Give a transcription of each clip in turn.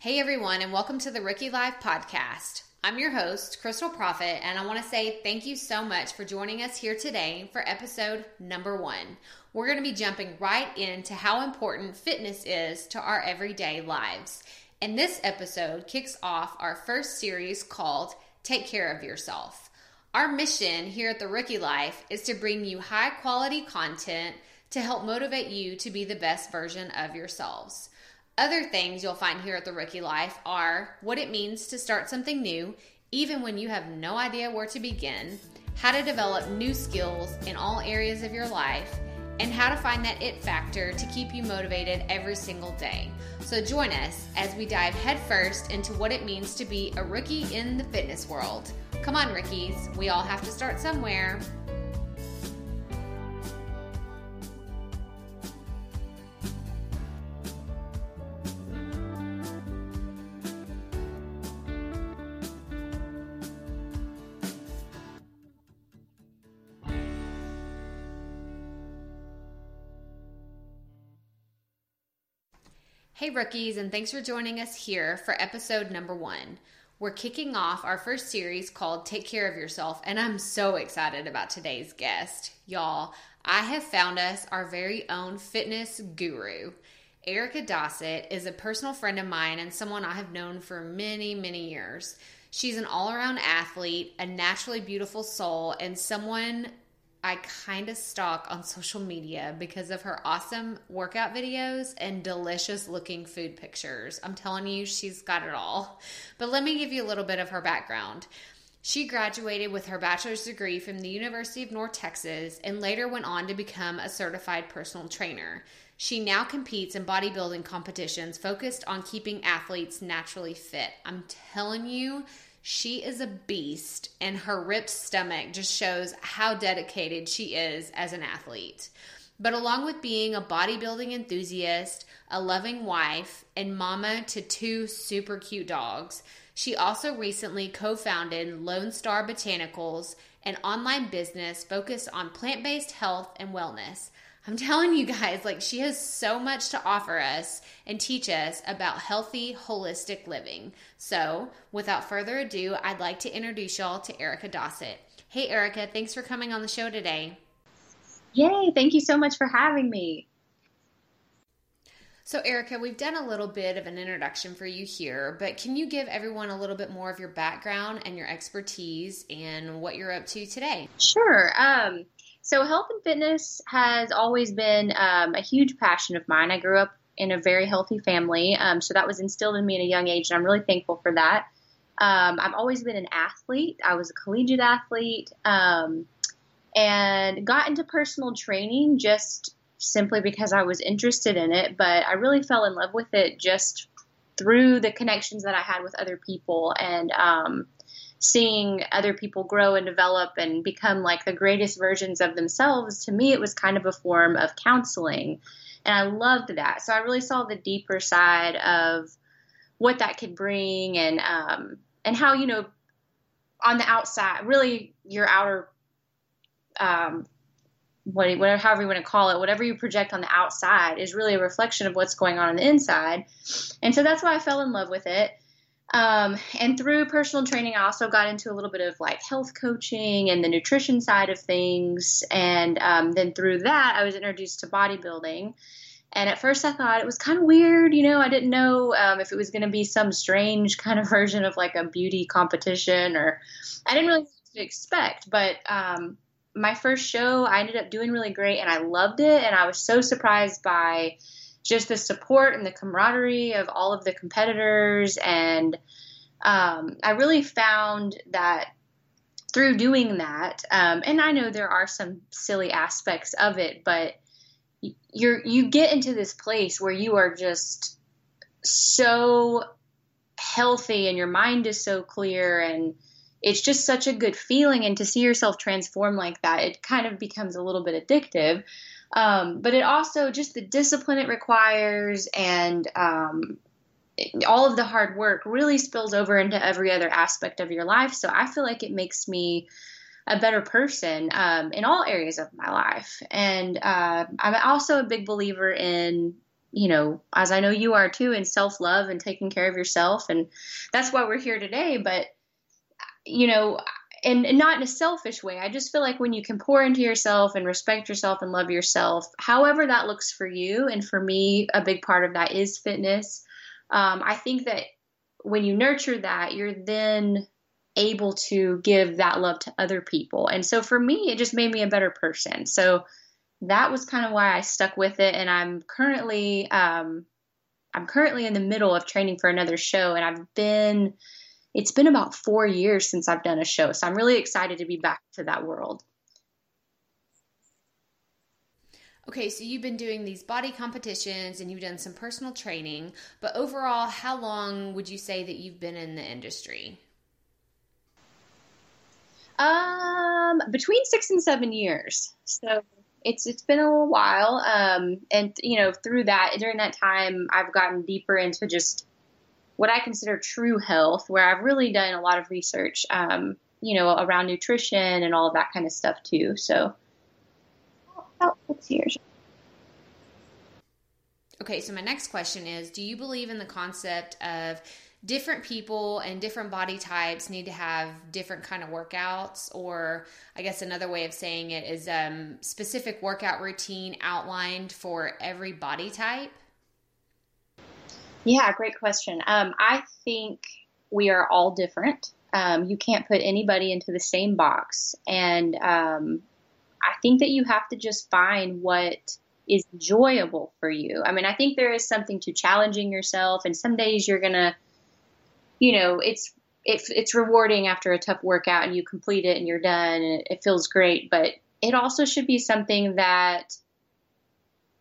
Hey everyone, and welcome to the Rookie Life Podcast. I'm your host, Crystal Profit, and I want to say thank you so much for joining us here today for episode number one. We're going to be jumping right into how important fitness is to our everyday lives. And this episode kicks off our first series called Take Care of Yourself. Our mission here at the Rookie Life is to bring you high quality content to help motivate you to be the best version of yourselves. Other things you'll find here at the Rookie Life are what it means to start something new, even when you have no idea where to begin, how to develop new skills in all areas of your life, and how to find that it factor to keep you motivated every single day. So join us as we dive headfirst into what it means to be a rookie in the fitness world. Come on, rookies, we all have to start somewhere. Hey, rookies, and thanks for joining us here for episode number one. We're kicking off our first series called Take Care of Yourself, and I'm so excited about today's guest. Y'all, I have found us our very own fitness guru. Erica Dossett is a personal friend of mine and someone I have known for many, many years. She's an all around athlete, a naturally beautiful soul, and someone I kind of stalk on social media because of her awesome workout videos and delicious looking food pictures. I'm telling you, she's got it all. But let me give you a little bit of her background. She graduated with her bachelor's degree from the University of North Texas and later went on to become a certified personal trainer. She now competes in bodybuilding competitions focused on keeping athletes naturally fit. I'm telling you, she is a beast, and her ripped stomach just shows how dedicated she is as an athlete. But along with being a bodybuilding enthusiast, a loving wife, and mama to two super cute dogs, she also recently co founded Lone Star Botanicals, an online business focused on plant based health and wellness. I'm telling you guys, like, she has so much to offer us and teach us about healthy, holistic living. So, without further ado, I'd like to introduce y'all to Erica Dossett. Hey, Erica, thanks for coming on the show today. Yay, thank you so much for having me. So, Erica, we've done a little bit of an introduction for you here, but can you give everyone a little bit more of your background and your expertise and what you're up to today? Sure. Um, so, health and fitness has always been um, a huge passion of mine. I grew up in a very healthy family, um, so that was instilled in me at a young age, and I'm really thankful for that. Um, I've always been an athlete. I was a collegiate athlete um, and got into personal training just simply because I was interested in it, but I really fell in love with it just through the connections that I had with other people and um, seeing other people grow and develop and become like the greatest versions of themselves, to me, it was kind of a form of counseling. And I loved that. So I really saw the deeper side of what that could bring and, um, and how, you know, on the outside, really your outer, um, whatever, however you want to call it, whatever you project on the outside is really a reflection of what's going on on the inside. And so that's why I fell in love with it. Um, and through personal training, I also got into a little bit of like health coaching and the nutrition side of things. And um, then through that, I was introduced to bodybuilding. And at first, I thought it was kind of weird. You know, I didn't know um, if it was going to be some strange kind of version of like a beauty competition, or I didn't really know what to expect. But um, my first show, I ended up doing really great, and I loved it. And I was so surprised by just the support and the camaraderie of all of the competitors. And um, I really found that through doing that, um, and I know there are some silly aspects of it, but you're you get into this place where you are just so healthy and your mind is so clear and it's just such a good feeling and to see yourself transform like that it kind of becomes a little bit addictive um, but it also just the discipline it requires and um, all of the hard work really spills over into every other aspect of your life. So I feel like it makes me a better person um, in all areas of my life. And uh, I'm also a big believer in you know, as I know you are too, in self love and taking care of yourself. And that's why we're here today. But, you know, and, and, not in a selfish way. I just feel like when you can pour into yourself and respect yourself and love yourself, however that looks for you, and for me, a big part of that is fitness. Um, I think that when you nurture that, you're then able to give that love to other people. And so for me, it just made me a better person. So that was kind of why I stuck with it. And I'm currently, um, I'm currently in the middle of training for another show, and I've been it's been about four years since I've done a show. So I'm really excited to be back to that world. Okay, so you've been doing these body competitions and you've done some personal training, but overall, how long would you say that you've been in the industry? Um, between six and seven years. So it's it's been a little while. Um, and you know, through that, during that time, I've gotten deeper into just what I consider true health, where I've really done a lot of research, um, you know, around nutrition and all of that kind of stuff too. So about six years. Okay, so my next question is Do you believe in the concept of different people and different body types need to have different kind of workouts or i guess another way of saying it is um, specific workout routine outlined for every body type yeah, great question. Um, I think we are all different. Um, you can't put anybody into the same box. And um, I think that you have to just find what is enjoyable for you. I mean, I think there is something to challenging yourself, and some days you're going to, you know, it's it, it's rewarding after a tough workout and you complete it and you're done and it, it feels great. But it also should be something that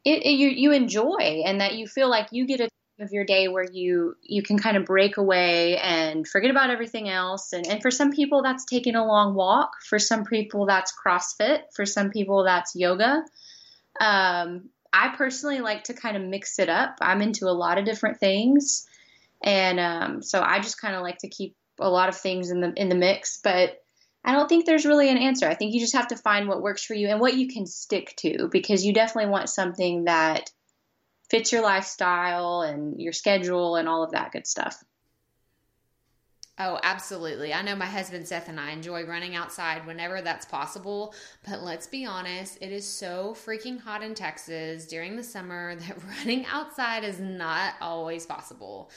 it, it, you you enjoy and that you feel like you get a of your day where you you can kind of break away and forget about everything else. And, and for some people that's taking a long walk. For some people that's crossfit. For some people that's yoga. Um, i personally like to kind of mix it up. I'm into a lot of different things. And um, so i just kind of like to keep a lot of things in the in the mix. But i don't think there's really an answer. I think you just have to find what works for you and what you can stick to because you definitely want something that fits your lifestyle and your schedule and all of that good stuff. Oh, absolutely. I know my husband Seth and I enjoy running outside whenever that's possible, but let's be honest, it is so freaking hot in Texas during the summer that running outside is not always possible.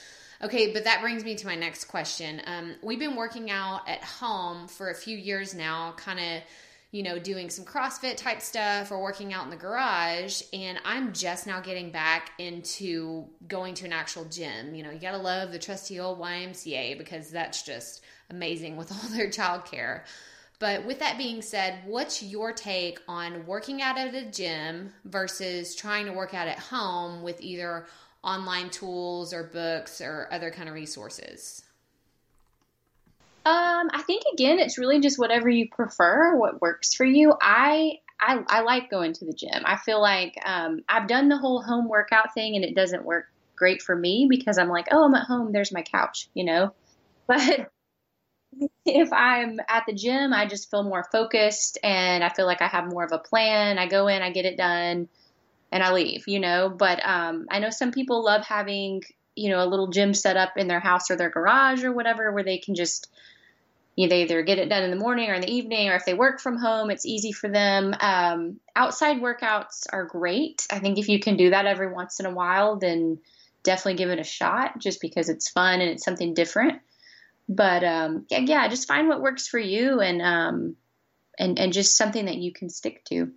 Okay, but that brings me to my next question. Um, we've been working out at home for a few years now, kind of you know, doing some CrossFit type stuff or working out in the garage. And I'm just now getting back into going to an actual gym. You know, you got to love the trusty old YMCA because that's just amazing with all their childcare. But with that being said, what's your take on working out at a gym versus trying to work out at home with either online tools or books or other kind of resources? Um, I think again, it's really just whatever you prefer, what works for you. I I, I like going to the gym. I feel like um, I've done the whole home workout thing, and it doesn't work great for me because I'm like, oh, I'm at home. There's my couch, you know. But if I'm at the gym, I just feel more focused, and I feel like I have more of a plan. I go in, I get it done, and I leave, you know. But um, I know some people love having you know a little gym set up in their house or their garage or whatever, where they can just you know, they either get it done in the morning or in the evening, or if they work from home, it's easy for them. Um, outside workouts are great. I think if you can do that every once in a while, then definitely give it a shot just because it's fun and it's something different. But um, yeah, yeah, just find what works for you and um, and and just something that you can stick to.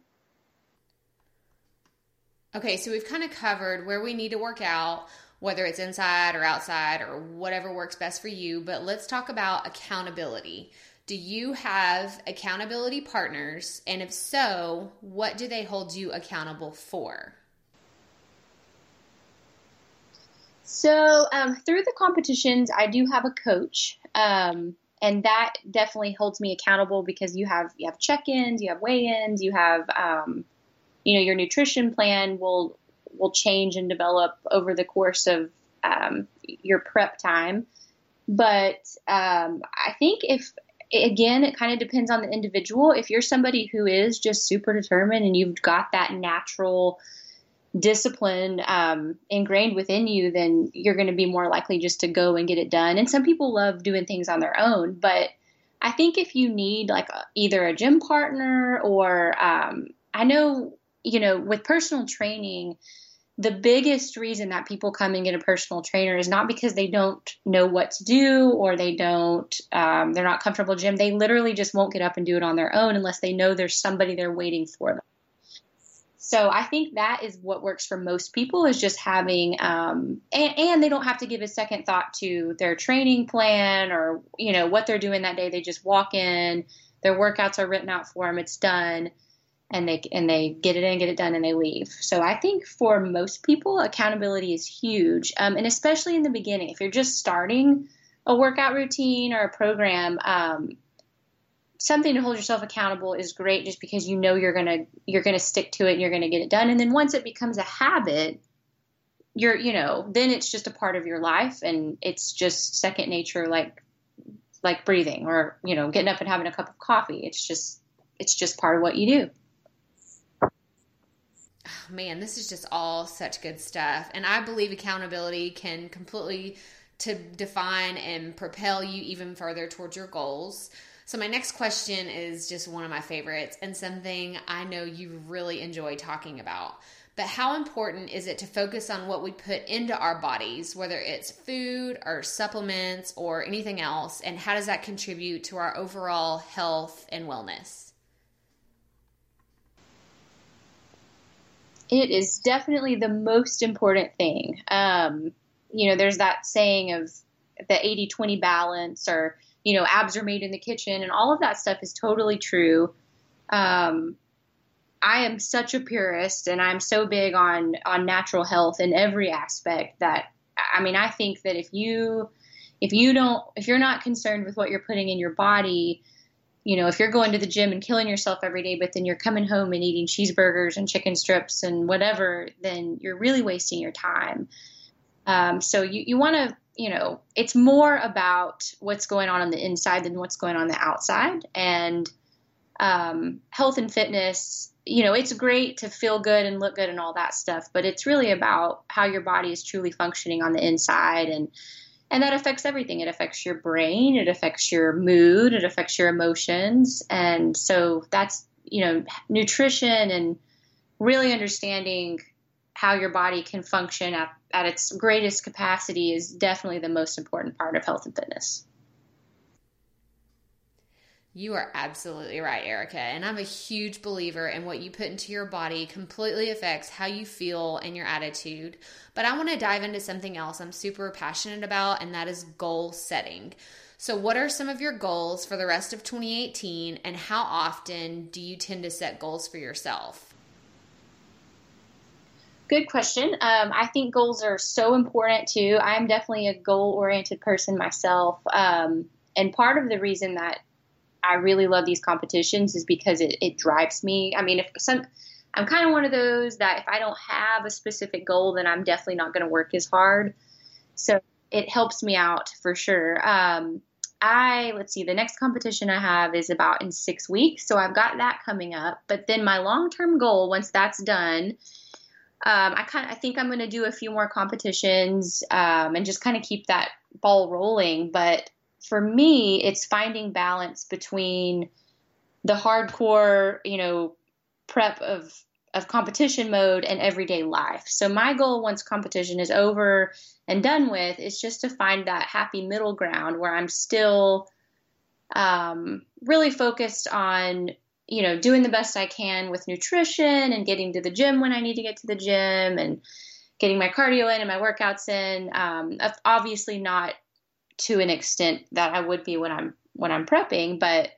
Okay, so we've kind of covered where we need to work out, whether it's inside or outside or whatever works best for you. But let's talk about accountability. Do you have accountability partners? And if so, what do they hold you accountable for? So, um, through the competitions, I do have a coach. Um, and that definitely holds me accountable because you have you have check-ins, you have weigh-ins, you have um, you know your nutrition plan will will change and develop over the course of um, your prep time. But um, I think if again, it kind of depends on the individual. If you're somebody who is just super determined and you've got that natural, discipline um, ingrained within you, then you're going to be more likely just to go and get it done. And some people love doing things on their own, but I think if you need like a, either a gym partner or um, I know, you know, with personal training, the biggest reason that people come and get a personal trainer is not because they don't know what to do or they don't um, they're not comfortable gym. They literally just won't get up and do it on their own unless they know there's somebody there waiting for them. So I think that is what works for most people is just having, um, and, and, they don't have to give a second thought to their training plan or you know what they're doing that day. They just walk in, their workouts are written out for them, it's done, and they and they get it in, get it done, and they leave. So I think for most people, accountability is huge, um, and especially in the beginning, if you're just starting a workout routine or a program, um, something to hold yourself accountable is great just because you know you're gonna you're gonna stick to it and you're gonna get it done. And then once it becomes a habit you're you know then it's just a part of your life and it's just second nature like like breathing or you know getting up and having a cup of coffee. It's just it's just part of what you do man this is just all such good stuff and i believe accountability can completely to define and propel you even further towards your goals so, my next question is just one of my favorites and something I know you really enjoy talking about. But how important is it to focus on what we put into our bodies, whether it's food or supplements or anything else? And how does that contribute to our overall health and wellness? It is definitely the most important thing. Um, you know, there's that saying of the 80 20 balance or you know, abs are made in the kitchen, and all of that stuff is totally true. Um, I am such a purist, and I'm so big on on natural health in every aspect that I mean, I think that if you if you don't if you're not concerned with what you're putting in your body, you know, if you're going to the gym and killing yourself every day, but then you're coming home and eating cheeseburgers and chicken strips and whatever, then you're really wasting your time. Um, so you, you want to you know, it's more about what's going on on the inside than what's going on the outside. And um, health and fitness, you know, it's great to feel good and look good and all that stuff, but it's really about how your body is truly functioning on the inside and and that affects everything. It affects your brain, it affects your mood, it affects your emotions. And so that's, you know, nutrition and really understanding how your body can function at at its greatest capacity is definitely the most important part of health and fitness. You are absolutely right, Erica. And I'm a huge believer in what you put into your body completely affects how you feel and your attitude. But I want to dive into something else I'm super passionate about, and that is goal setting. So, what are some of your goals for the rest of 2018, and how often do you tend to set goals for yourself? Good question. Um, I think goals are so important too. I'm definitely a goal oriented person myself. Um, and part of the reason that I really love these competitions is because it, it drives me. I mean, if some, I'm kind of one of those that if I don't have a specific goal, then I'm definitely not going to work as hard. So it helps me out for sure. Um, I let's see, the next competition I have is about in six weeks, so I've got that coming up. But then my long term goal, once that's done, um, I kind of I think I'm going to do a few more competitions um, and just kind of keep that ball rolling. But for me, it's finding balance between the hardcore, you know, prep of of competition mode and everyday life. So my goal once competition is over and done with is just to find that happy middle ground where I'm still um, really focused on you know, doing the best I can with nutrition and getting to the gym when I need to get to the gym and getting my cardio in and my workouts in. Um, obviously not to an extent that I would be when I'm when I'm prepping, but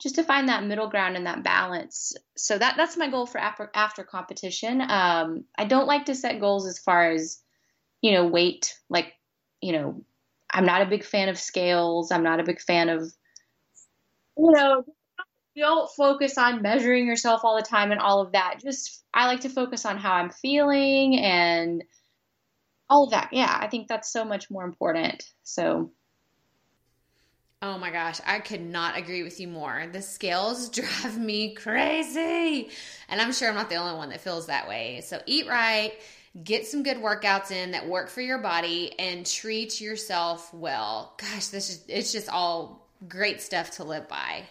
just to find that middle ground and that balance. So that that's my goal for after after competition. Um, I don't like to set goals as far as you know weight. Like you know, I'm not a big fan of scales. I'm not a big fan of you know don't focus on measuring yourself all the time and all of that. Just I like to focus on how I'm feeling and all of that. Yeah, I think that's so much more important. So Oh my gosh, I could not agree with you more. The scales drive me crazy. And I'm sure I'm not the only one that feels that way. So eat right, get some good workouts in that work for your body, and treat yourself well. Gosh, this is it's just all great stuff to live by.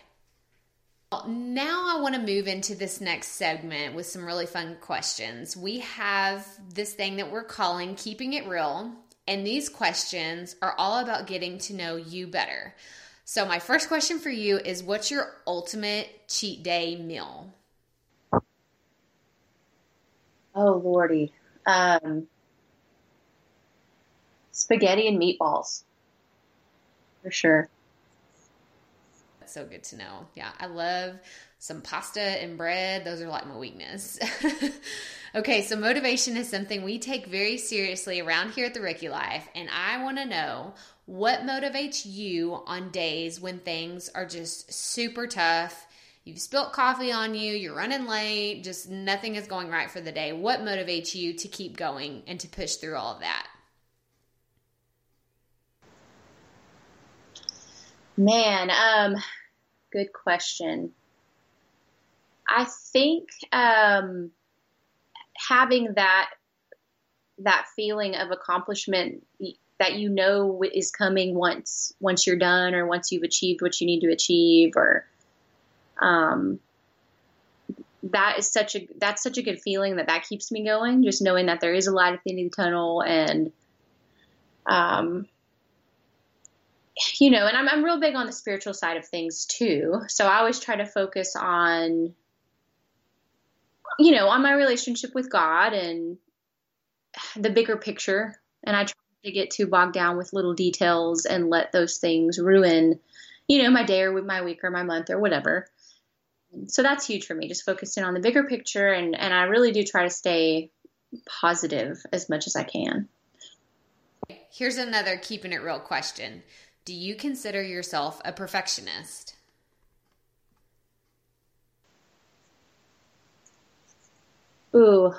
Now, I want to move into this next segment with some really fun questions. We have this thing that we're calling Keeping It Real, and these questions are all about getting to know you better. So, my first question for you is What's your ultimate cheat day meal? Oh, Lordy. Um, spaghetti and meatballs, for sure That's so good to know. Yeah, I love some pasta and bread. Those are like my weakness. okay, so motivation is something we take very seriously around here at the Rookie Life, and I want to know what motivates you on days when things are just super tough. You've spilt coffee on you, you're running late, just nothing is going right for the day. What motivates you to keep going and to push through all of that? Man, um, good question. I think um, having that that feeling of accomplishment that you know is coming once once you're done or once you've achieved what you need to achieve or um, that is such a that's such a good feeling that that keeps me going just knowing that there is a light at the end of the tunnel and um, you know, and I'm, I'm real big on the spiritual side of things too. So I always try to focus on, you know, on my relationship with God and the bigger picture. And I try to get too bogged down with little details and let those things ruin, you know, my day or my week or my month or whatever. So that's huge for me, just focusing on the bigger picture. And, and I really do try to stay positive as much as I can. Here's another keeping it real question. Do you consider yourself a perfectionist? Ooh,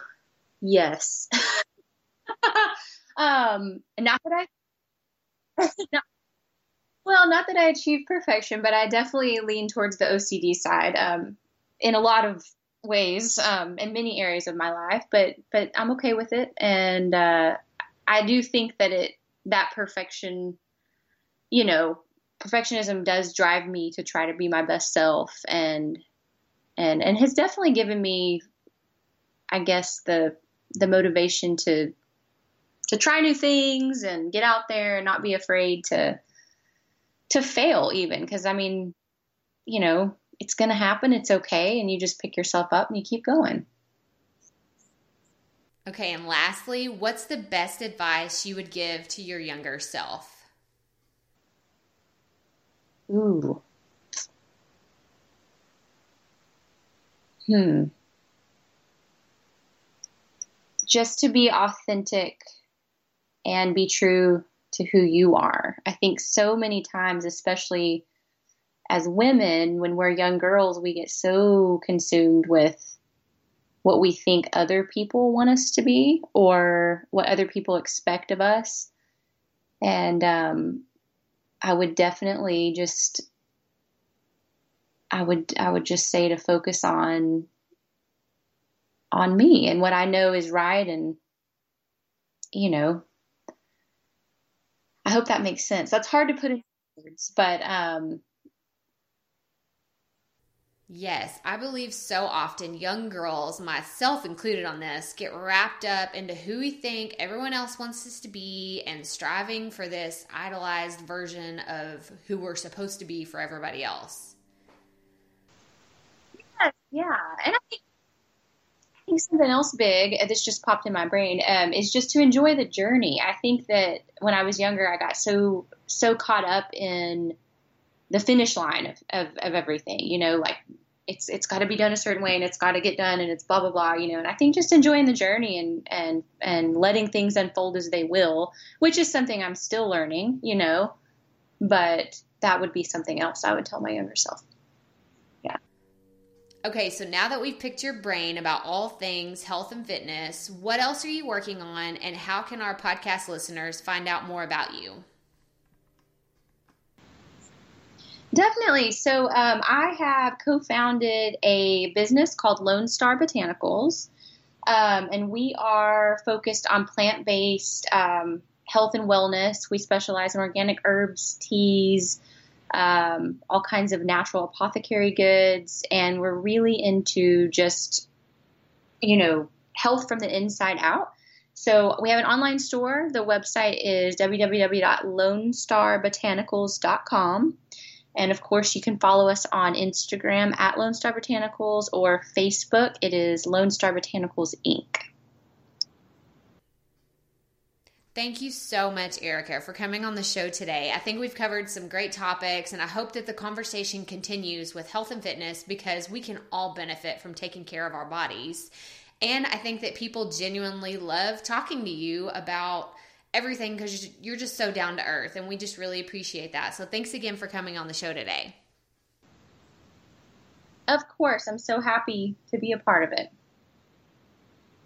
yes. um, not that I, not, well, not that I achieve perfection, but I definitely lean towards the OCD side um, in a lot of ways, um, in many areas of my life. But but I'm okay with it, and uh, I do think that it that perfection you know, perfectionism does drive me to try to be my best self and and and has definitely given me I guess the the motivation to to try new things and get out there and not be afraid to to fail even because I mean, you know, it's going to happen, it's okay and you just pick yourself up and you keep going. Okay, and lastly, what's the best advice you would give to your younger self? Ooh. Hmm. Just to be authentic and be true to who you are. I think so many times, especially as women, when we're young girls, we get so consumed with what we think other people want us to be or what other people expect of us. And um, I would definitely just I would I would just say to focus on on me and what I know is right and you know I hope that makes sense. That's hard to put in words, but um Yes, I believe so often young girls, myself included on this, get wrapped up into who we think everyone else wants us to be and striving for this idolized version of who we're supposed to be for everybody else. Yes, yeah. And I think, I think something else big uh, this just popped in my brain um, is just to enjoy the journey. I think that when I was younger, I got so, so caught up in the finish line of, of, of everything, you know, like it's it's got to be done a certain way and it's got to get done and it's blah blah blah you know and i think just enjoying the journey and and and letting things unfold as they will which is something i'm still learning you know but that would be something else i would tell my younger self okay so now that we've picked your brain about all things health and fitness what else are you working on and how can our podcast listeners find out more about you Definitely. So um, I have co-founded a business called Lone Star Botanicals, um, and we are focused on plant-based um, health and wellness. We specialize in organic herbs, teas, um, all kinds of natural apothecary goods, and we're really into just, you know, health from the inside out. So we have an online store. The website is www.lonestarbotanicals.com. And of course, you can follow us on Instagram at Lone Star Botanicals or Facebook. It is Lone Star Botanicals Inc. Thank you so much, Erica, for coming on the show today. I think we've covered some great topics, and I hope that the conversation continues with health and fitness because we can all benefit from taking care of our bodies. And I think that people genuinely love talking to you about everything because you're just so down to earth, and we just really appreciate that. So thanks again for coming on the show today. Of course, I'm so happy to be a part of it.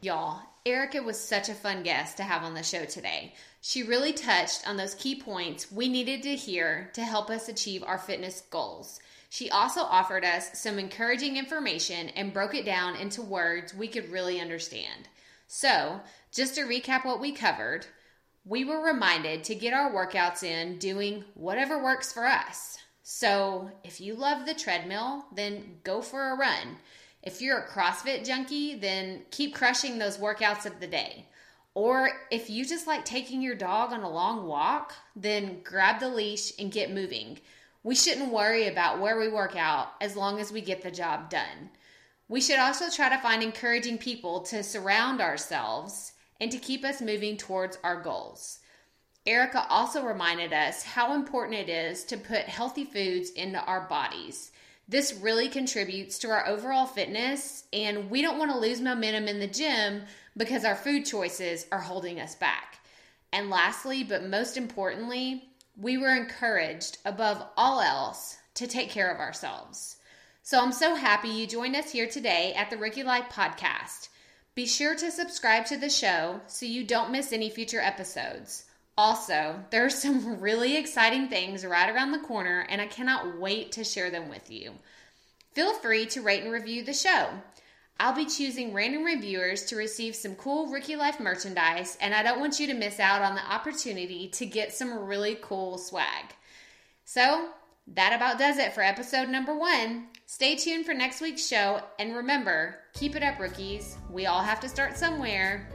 Y'all, Erica was such a fun guest to have on the show today. She really touched on those key points we needed to hear to help us achieve our fitness goals. She also offered us some encouraging information and broke it down into words we could really understand. So, just to recap what we covered, we were reminded to get our workouts in doing whatever works for us. So, if you love the treadmill, then go for a run. If you're a CrossFit junkie, then keep crushing those workouts of the day. Or if you just like taking your dog on a long walk, then grab the leash and get moving. We shouldn't worry about where we work out as long as we get the job done. We should also try to find encouraging people to surround ourselves and to keep us moving towards our goals. Erica also reminded us how important it is to put healthy foods into our bodies. This really contributes to our overall fitness, and we don't want to lose momentum in the gym because our food choices are holding us back. And lastly, but most importantly, we were encouraged above all else to take care of ourselves. So I'm so happy you joined us here today at the Rookie Life Podcast. Be sure to subscribe to the show so you don't miss any future episodes. Also, there are some really exciting things right around the corner, and I cannot wait to share them with you. Feel free to rate and review the show. I'll be choosing random reviewers to receive some cool Rookie Life merchandise, and I don't want you to miss out on the opportunity to get some really cool swag. So, that about does it for episode number one. Stay tuned for next week's show, and remember keep it up, rookies. We all have to start somewhere.